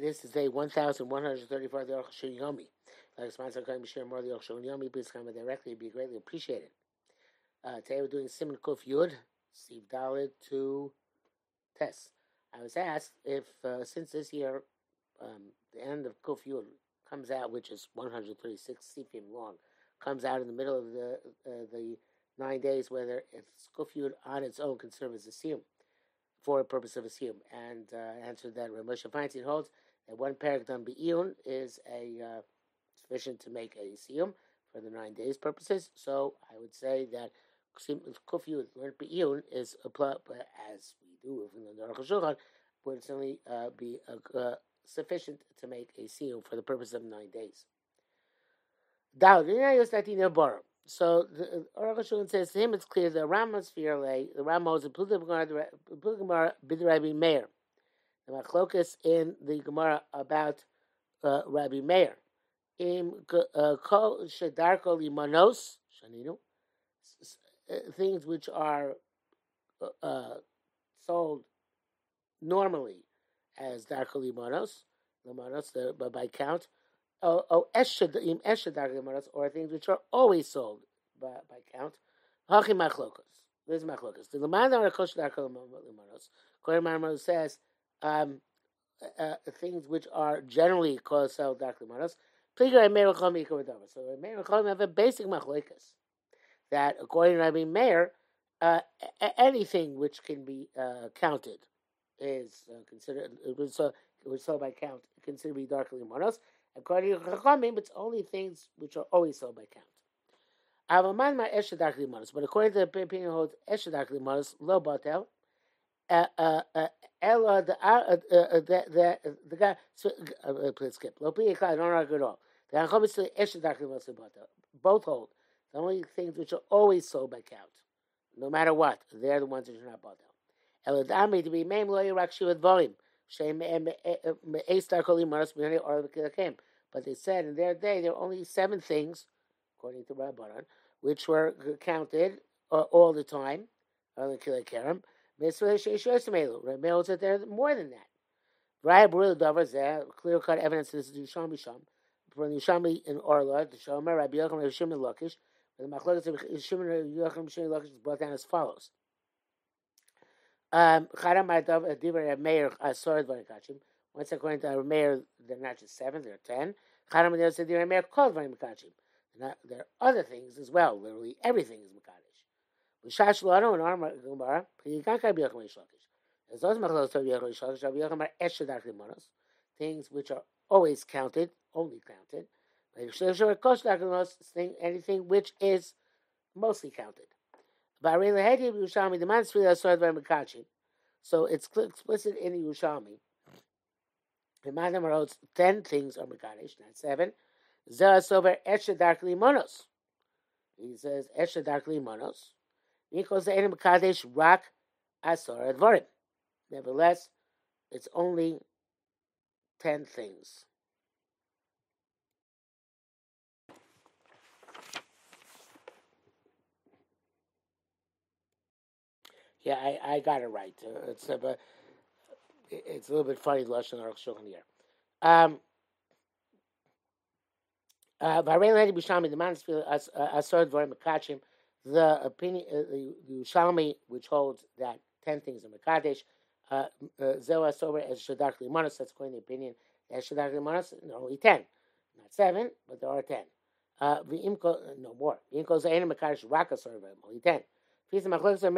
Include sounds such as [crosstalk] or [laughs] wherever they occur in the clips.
This is day 1134 of the Aruch Yomi. Like sponsor can share more of the Aruch Yomi, please comment directly. It'd be greatly appreciated. Uh, today we're doing Simon Kuf Yud, Steve Dalit to Tess. I was asked if, uh, since this year, um, the end of Kuf Yud comes out, which is 136 sifim long, comes out in the middle of the uh, the nine days, whether it's Kuf Yud on its own can serve as a siyum for a purpose of a siyum, and uh, answered that Rav Moshe Feinstein holds that one parak done is a uh, sufficient to make a siyum for the nine days purposes. So I would say that kufu learned be'iyun is applied as we do in the Aruch Shulchan would certainly uh, be uh, sufficient to make a siyum for the purpose of nine days. So the Aruch Shulchan says to him, it's clear the Rambam's lay the Rambam is a Gemara bid Rabbi Meir. The Machlokas in the Gemara about uh, Rabbi Meir. Im uh, kol limanos shaninu uh, things which are uh, uh, sold normally as darko limanos limanos the by count or things which are always sold by, by count. Hachi machlokas. There's machlokas. The Lamad Arakosh Darko Limanos. Kohen Marmar says um, uh, uh, things which are generally called sell dark limanos. Pligar Meir Chom Ikavadava. So Meir Chom have a basic machlokas that according to Rabbi Meir, uh, anything which can be uh, counted is uh, considered it was so it was sold by count considered to be dark limanos. According to Chachamim, it's only things which are always sold by count. Avaman my eshadak limanos, but according to the opinion holds eshadak limanos lo batel. Uh, uh, uh, Ella the the the the guy. So please skip. Lo pi I don't argue at all. The Anchom is the limanos batel. Both hold. The only things which are always sold by count, no matter what, they're the ones which are not batel. Ella dami to be maim lo yirak shivat vorim. But they said in their day there were only seven things, according to Rabbanan, which were counted uh, all the time. Rabbi that there more than that. Zeh, clear cut evidence this is Yushami Sham. From Yushami in Orla, the Shomer, Rabbi Yocham, Rabbi Shimon Lakish, the Machlokas of Shimon, Yocham, Shimon Lakish is brought down as follows. Um, Kachim. Once according to Meir, they're not just seven, they're ten. Chara Ma'adav said Divar Meir, Kol Dvarim Kachim. Now, there are other things as well. Literally everything is Makadish. V'shash lo and armor gemara, p'yikankai b'yachim yishlakish. There's those machlos of yachim yishlakish, of yachim are eshadach limonos, things which are always counted, only counted. Thing, anything which is mostly counted. So it's explicit in the Yerushalmi. Madam wrote ten things are Mekadesh, not seven. Zerasover Eshadark Limonos. He says Eshadark Limonos. Because Nevertheless, it's only ten things. Yeah, I, I got it right. Uh, it's, uh, it's a little bit funny, Lashon Aruch Shulchan here. Um, uh, the opinion, uh, the Yerushalmi, which holds that ten things are Mekadesh, uh, Zeh Asober as Shadak Limanos, that's according to the opinion that Shadak Limanos, only ten. Not seven, but there are ten. Uh, no more. V'imko Zayin Mekadesh Raka Sorba, only ten. According to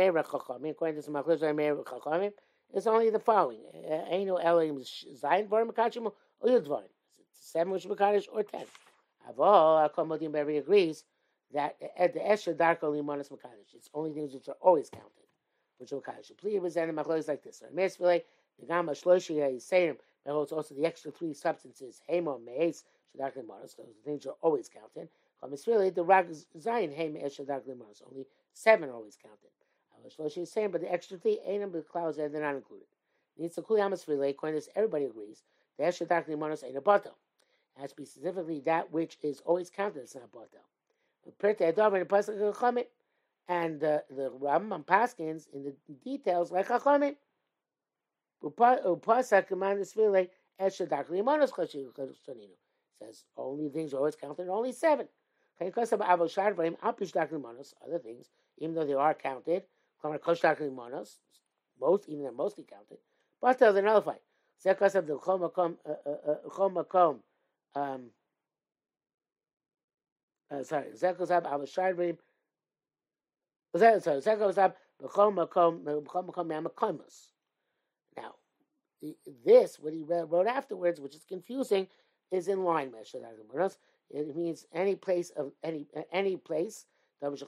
Chachamim, it's only the following. Eino Elohim Zayin Dvarim Mekadesh, or Yud Seven which Mekadesh, or ten. Avo, Akomodim Berry agrees that at the Esher Darko Limonis Makadosh, it's only things which are always counted, which are Makadosh. Please present Machlois like this. Mesvile, the Gama Shloshi Yisayim, that holds also the extra three substances, Hemo, Meis, Shadak Limonis, those things are always counted. Mesvile, the Rag Zayin, Hem, Esher Darko Limonis, only seven are always counted. Shloshi is saying, but the extra three, Ainam, the clouds, they're not included. Needs to Kuyamas according to this, everybody agrees, the Esher Darko Limonis ain't a bottle has to be specifically that which is always counted It's not batel. And uh, the Rambam Paskins in the details like Chachamim. Upasak command is really Esha Dakli Monos Chashinu says only things are always counted, only seven. Other things, even though they are counted, most, even they're mostly counted, but they're nullified. Because uh, sorry, Avashadrim, sorry, Yamakomos. Now, this, what he wrote afterwards, which is confusing, is in line with It means any place of any any place. That was so,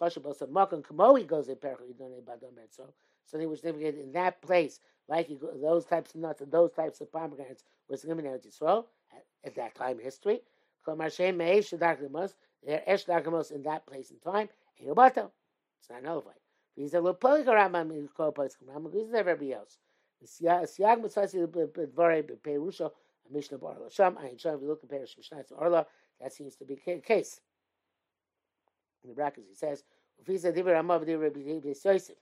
so they were significant in that place, like those types of nuts and those types of pomegranates were significant in Israel at, at that time in history. They're esh in that place and time. It's not nullified. He's a little polygram. He's everybody else. Siag mitzvasi b'dvarei b'peirusha Mishnah Barla Sham Ayin Sham. If you look at Perish Mishnah to Orla, that seems to be the case. In the brackets, he says, "Ufisa divrei Rambam divrei B'Yis Yosef."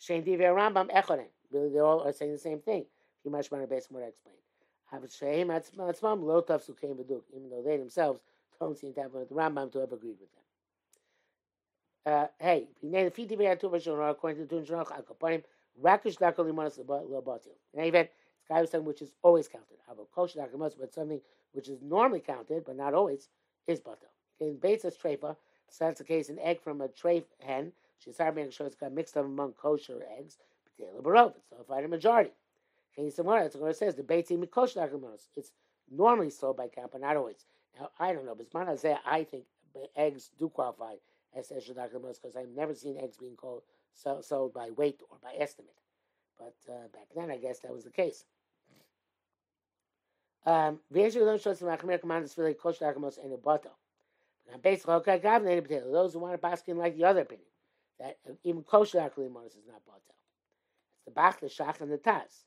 Shein divrei Rambam echonim. Really, they all are saying the same thing. Kimash Mana Beis more explain. Have Sheim Atzmam Lo Tav Sukeim B'Duk, even though they themselves don't seem to have the Rambam to have agreed with them. Uh, hey, according to the Tun Shanoch Al Kaparim, Rakish Dakol Limanas Lo Batil. In any event, guy was which is always counted. Kosher documents, but something which is normally counted, but not always, is butter. In Beitzas Treifa, so that's the case, an egg from a treif hen, she's being sure it's got mixed up among kosher eggs, but barov, it's not a majority. Okay, somewhere that's what it says, the Beitzim Mikosh Nakamas. It's normally sold by count, but not always. Now, I don't know, but Zman I think eggs do qualify as Esher because I've never seen eggs being called, sold by weight or by estimate. But uh, back then, I guess that was the case. Um, those who want to pass in like the other opinion, that even kosher akalimanos is not batel. It's the bach, the shach, and the taz.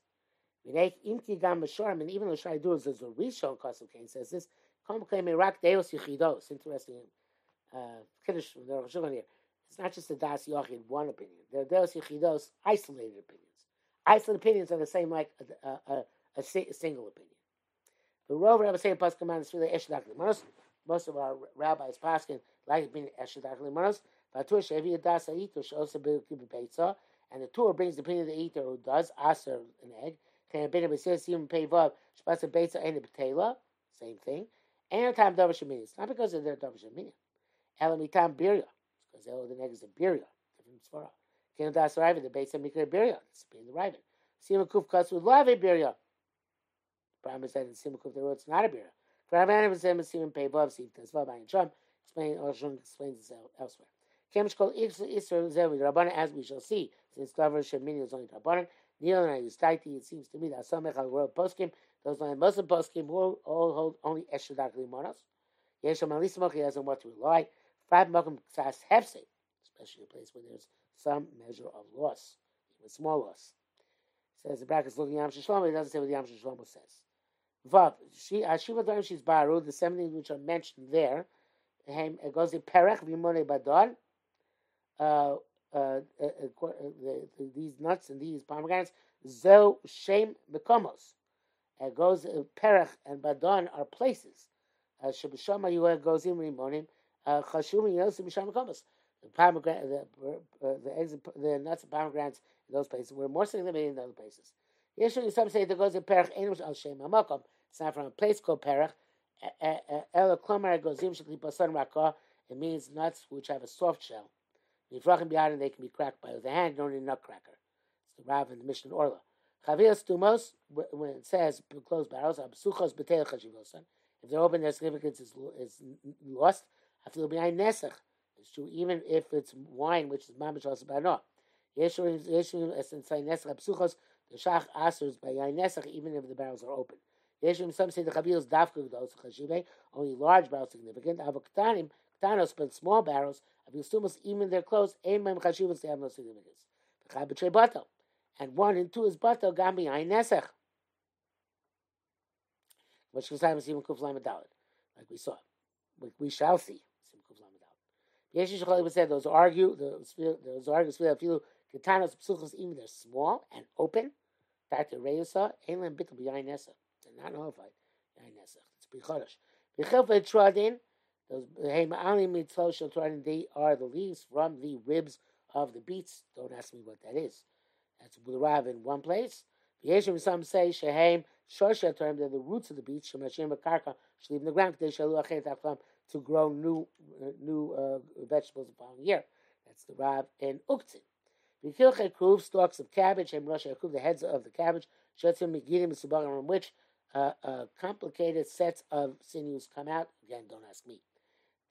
and even the Shai Dur says the Rishon Kosev Kain says this, yichidos. Interesting. Uh, Kiddush from the Rosh here. It's not just the das yochid one opinion. They're deos yichidos isolated opinions. Isolated opinions are the same like a, a, a, a single opinion. The Rov Rabbi say Paskin Man is really Eshedak Limanos. Most of our rabbis Paskin like being Eshedak Limanos. Vatur Shevi Adas Aitor Shosa Beitza. And the tour brings the opinion of the eater who does aser an egg. Can a says even pay vav shpasa beitza and the. Same thing. And time davar shemini. It's not because of their davar shemini. Elamitam birya. Because the egg is a birya. Different svara. Can das riven the beitza mikra birya. It's being the riven. Sima kuf kasu lave birya. Brahma said in Simukuf, the word it's not a bira. For Rabbanim was saying Simon Pei Vav Siv Tezvav Ayin Sham. Explain or Shun explains this elsewhere. Kemish called Isra Zevi Rabbanim, as we shall see, since Klaver Shemini is only Rabbanim. Neil and I. It seems to me that some Echal World Poskim, those Muslim Poskim, will all hold only Eshadak Limonos. Yesham Alismach, he has on what to rely. Five Mokum Ksas Hefse, especially a place where there's some measure of loss, even small loss. Says the brackets looking at Yam Shlomo, he doesn't say what Yam Shlomo says. Vav, she Ashiva Darim she's Baru, the seven things which are mentioned there. It goes to Perech Vimone Badon. Uh, uh, uh, the, these nuts and these pomegranates, Zo Shem Mekomos. It goes uh, Perech and Badon are places. Shabashama Yuah goes in Rimonim. Yosim Misham. The pomegranate, the, uh, the eggs, the nuts and pomegranates in those places were more significant in other places. Yeshua, some say that goes in Perech Enush Al Shem Hamakom. It's not from a place called Perech. El Klomar Gozim Basan. It means nuts which have a soft shell. Nifrachim B'Yadin, they can be cracked by the hand, don't need a nutcracker. It's the Rav in the Mishnah Orla. Chavias Stumos, when it says closed barrels, Absuchos B'Teil Chashivosan. If they're open, their significance is, is lost. After behind Nesach. It's true, even if it's wine, which is Mamish also Bano. Yeshu, Yeshu, as in say Nesach, Absuchos, the Shach Asers by Nesach, even if the barrels are open. Yeshim, some say the Chavil is Dafka Gdos, Chashive, only large barrels significant. Avoktanim, Ktanos, but small barrels, Avil Sumas, even their clothes, Aim Mem they have no significance. The Chai B'Trei Bato. And one and two is Bato, Gam Yain Nesach. Which was time Simon Kuf Lamadalit, like we saw. Like we shall see. Simon Kuf Lamadalit. Yeshish Chaliba said those argue, those argue, feel Katanos, Psuchos, even they're small and open. to Reusa, Elam Bittel B'Yain Nesa. They're not nullified. Yain Nesa. It's B'Chodesh. B'Chilfei Trodin, those Hey Ma'alim Mitzvah Shel Trodin, they are the leaves from the ribs of the beets. Don't ask me what that is. That's Rav in one place. Yeshim, some say, Shehem, Shorsha term, they're the roots of the beets, Shemashim Karka, should leave in the ground, to grow new uh, new uh, vegetables the following year. That's the Rav in Uktzin. Vikilche Kruv, stalks of cabbage, and Rosh Kruv, the heads of the cabbage, Shetzim Megidim, Subarim, from which uh, uh, complicated sets of sinews come out. Again, don't ask me.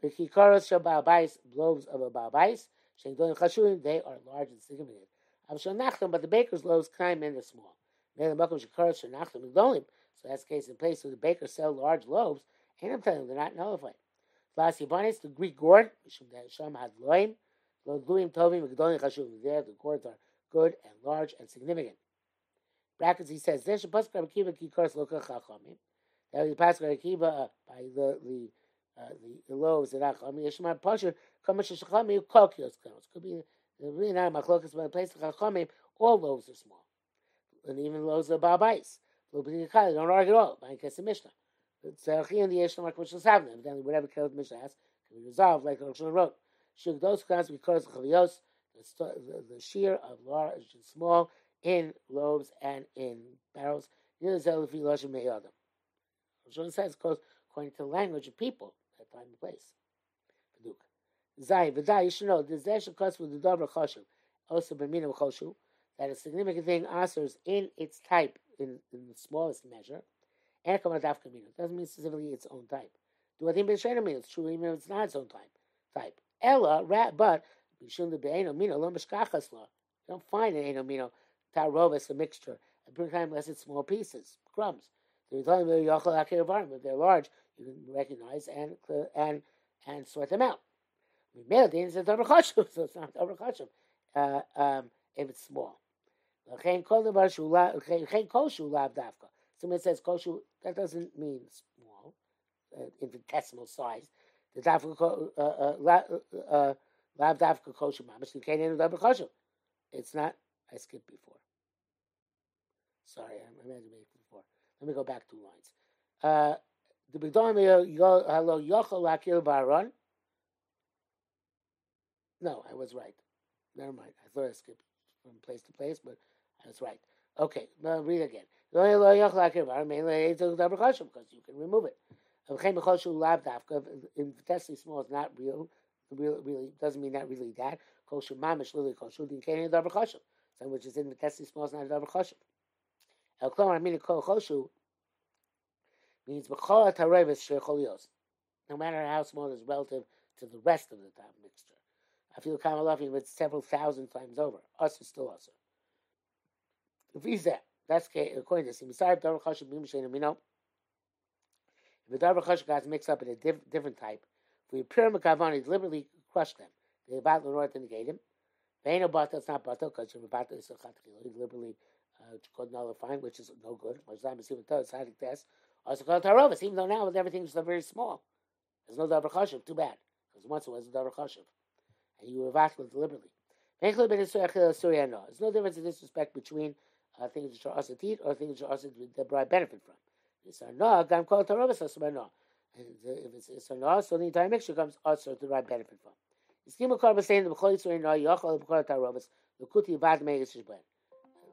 Vikikaros Shabal loaves of a Balbais, Shengdoin Chashurim, they are large and significant. But the baker's loaves climb in the small. So that's the case in place where the baker sell large loaves, and I'm telling you, they're not nullified. Last Yabanis, the Greek gourd, Sham had loim, Luim Tovim, Gdolim Chashuvim. There, the gourds are good and large and significant. Brackets, he says, There should pass Kiba Kikars Loka Chachamim. That we pass Kiba by the, the, uh, the, the loaves that Chachamim. Yeshma Pasha, Kamash Shachamim, Kokios Kamos. Could be of all loaves are small and even loaves of Babais. Don't argue at all. By a Mishnah. It's a in the Yeshna like Mishnah's having them. Then whatever the Mishnah has can be resolved like the wrote. Shuk those class because Chaviyos, the, the shear of large and small in loaves and in barrels. Rosh says goes according to the language of people at time and place. Zai, v'dai, you should know, the Zeh cost with the Dover Choshev, also B'minim Choshu, that a significant thing answers in its type, in, in the smallest measure, and It doesn't mean specifically its own type. Do I think B'Shem means true even if it's not its own type. Type. Ella, rat, but B'Shum the Be'eno Mino, Lo Mishkachas. You don't find an Eno Mino, Tarovis, a mixture, at bring time unless it's small pieces, crumbs. So you're talking about Yachal Akir. If they're large, you can recognize and and and sort them out. Male is a double [laughs] so it's not double uh, um, if it's small. Someone says koshu, that doesn't mean small, uh, infinitesimal size. The dafka uh, uh, uh, lav koshu mamish. You can't enter double koshu. It's not. I skipped before. Sorry, I meant to make it before. Let me go back two lines. Uh, the bigdom hello yochel lakil baron. No, I was right. Never mind. I thought I skipped from place to place, but I was right. Okay, now read again. Because you can remove it. Infinitesimally small is not real. Really, really doesn't mean not really that. Kosher mamish lily kosher. Din kain davar choshev. Some which is in the infinitesimally small is not davar choshev. El klomar meaning kol choshu means b'chol tarevis shecholios. No matter how small it is relative to the rest of the top mixture. I feel kamalafim, but several thousand times over. Us is still us. Visa. That's according to Simisar Davar Chashav Bim Shein Amino. If the Davar Chashav got mixed up in a diff, different type, if we pure Makavani deliberately crush them, the north and him. Veino Bata, it's not Bata, because you're about to He deliberately uh, called nullifying, which is no good. Time is even told, Sadik test. Also called Tarovis, even though now with everything is very small. There's no Davar Chashav, too bad. Because once it was a Davar Chashav. And you were deliberately. There's no difference in this respect between uh, things which are also eat or things which are also that derive benefit from. It's gam kol. And if it's, so the entire mixture comes also to derive benefit from. The b'chol yitzur no yochol b'chol the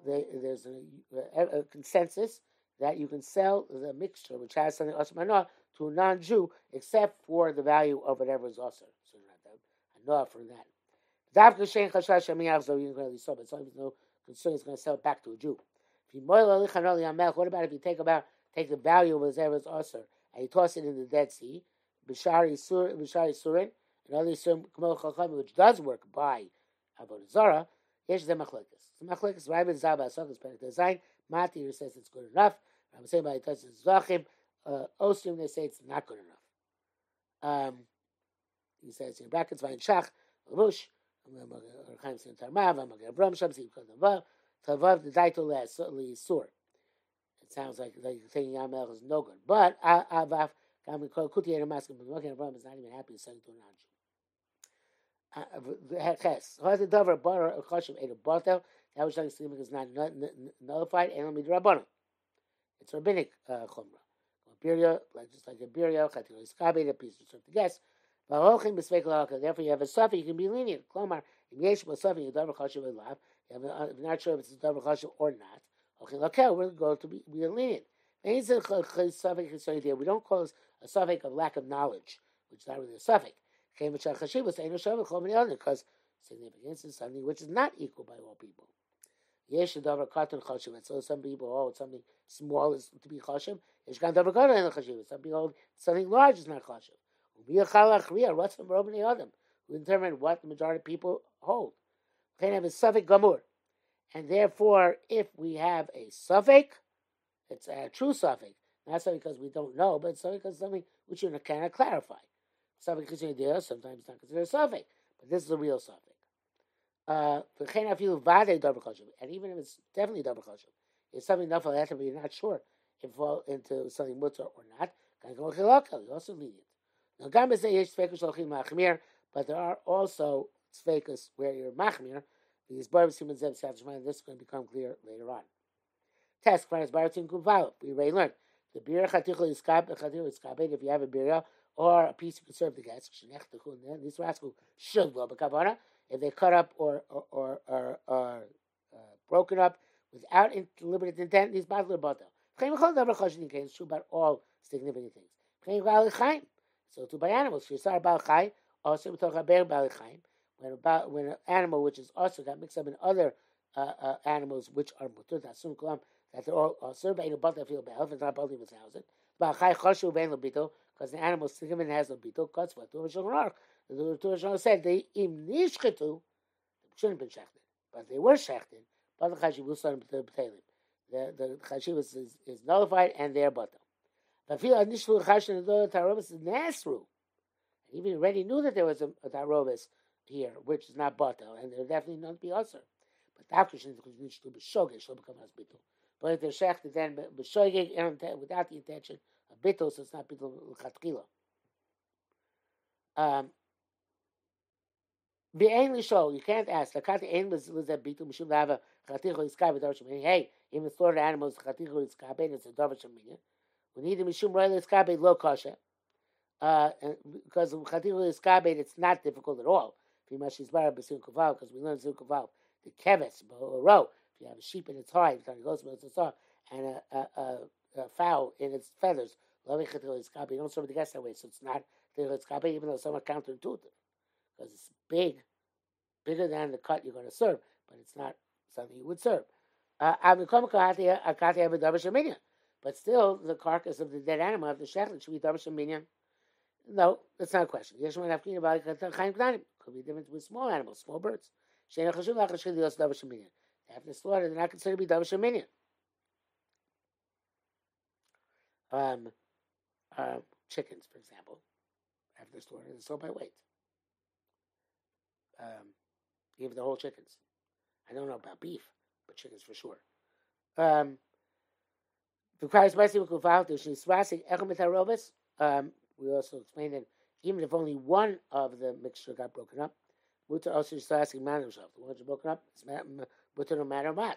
There's a, a, a consensus that you can sell the mixture which has something no to a non-Jew except for the value of whatever is also. So no from that. Davka shein chashash shamiyach zo yin kweli so, but so no concern is going to sell it back to a Jew. What about if you take about take the value of his Eretz Aser and you toss it in the Dead Sea, Bishari Surin, and other Surin, which does work by Avodah Zarah, Yesh Zeh Machlekes. So Machlekes, Rabbi Zaba Asok is Perek Design, Matir says it's good enough, I'm saying by the Zachim, uh, Ostrim, they say it's not good enough. Um, he says in brackets, Vain Shach, Lavush, Chaim Sin Tarmav, Amagir Bram Sham, Sim Kodavav, Tavav the Daito Le Sur. It sounds like like saying Yamel is no good. But uh, uh, Avav Gam Kuti Ere Maskim, but Makin Bram is not even happy it to an Anju. Uh, Ches. Has the Dover Bar Chashim Ere Bartel, That which like sleeping is not nullified, and only rabbanon. It's rabbinic uh, chumrah. Birya, like just like a birya, chatil iskabe, a piece of the guest. Therefore, you have a suffix, you can be lenient. Klomar, suffix, you davar uh, you're not sure if it's davar chashiv or not, okay, okay, we're going to be, be lenient. We don't call this a suffix of lack of knowledge, which is not really a suffix. Because significance is something which is not equal by all people. Yesh davar katan chashiv. So some people oh, hold something small is to be chashiv. Chashiv. Some people hold something large is not chashiv. We what's the Adam? Who determine what the majority of people hold. Can have a suffix gamur. And therefore, if we have a suffix, it's a true suffix. Not something because we don't know, but something because something which you cannot clarify. Something considered there, sometimes not considered a suffix. But this is a real suffix. Uh, and even if it's definitely double chashuv, it's something nafal but you're not sure if it fall into something mutter or not. You also lenient. Now, say yesh tzveikus shalchim machmir, but there are also tzveikus where you're machmir. These barbs human zev sav This is going to become clear later on. Test kvaras baratin kuvav. We already learned the beer chatichol iskab chatichol iskabed. If you have a beer or a piece you can serve the guests, shenech techun. This rascal should go bekavana if they cut up or or or, or, or uh, broken up without deliberate intent, these badly bata. It's true about all significant things. So to by animals, Shisar Bal Chai, also Bal Chaim. When about when an animal which is also got mixed up in other uh, uh, animals which are mutter, that's kalam that they're all also by the bata feel bad, if it's not bali with thousand. Bal Chai Choshu Ben Lobito, because the animal significant has Lobito, cuts what to Shulchan the Torah said they im nishchetu shouldn't have been shechted, but they were shechted. But the chashiv will start the b'telim. The the chashiv is, is, nullified and their bottom. And even already knew that there was a, a tarobis here, which is not batal, and there definitely not be usher. But after she needs to be shogish, she'll become as bitul. But if they're shechted, then b'shogig without the intention of bitul, so it's not bitul l'chatkila. Um, Be'ain show you can't ask. The kati ain was was that bitu mishum lava chatichu iskay v'davar shemin. Hey, even slaughtered animals chatichu iskay it's a davar shemin. We need the mishum royal iskay lo kasha. Uh, because chatichu iskay it's not difficult at all. Because we learn b'sun kaval the keves row. If you have a sheep in its hide, and a, a, a, a fowl in its feathers. You don't serve the guest that way, so it's not even though it's somewhat counterintuitive because it's big, bigger than the cut you're going to serve, but it's not something you would serve. Uh, but still, the carcass of the dead animal of the shechlet should be davar sheminyan. No, that's not a question. Could be different with small animals, small birds. After slaughter, they're not considered to be davar sheminyan. Um, uh, chickens, for example, after slaughter, they're sold by weight um, give the whole chickens. I don't know about beef, but chickens for sure. Um, um, we also explained that even if only one of the mixture got broken up, mutar also asking man himself. The ones broken up, it's mutar no matter what.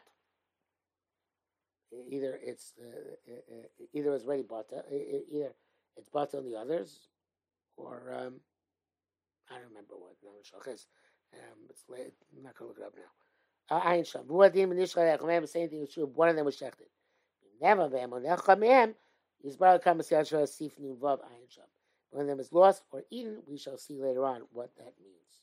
Either it's uh, uh, uh either it's ready bata, either it's bata on the others, or um, I don't remember what. No, um, it's late. I'm not going to look it up now. Uh, Ayin Sham. Muadim and Ishchal Echomem, the same thing is true. One of them was shechted. Never Shah Sif Nun Ayin of them is lost or eaten. We shall see later on what that means.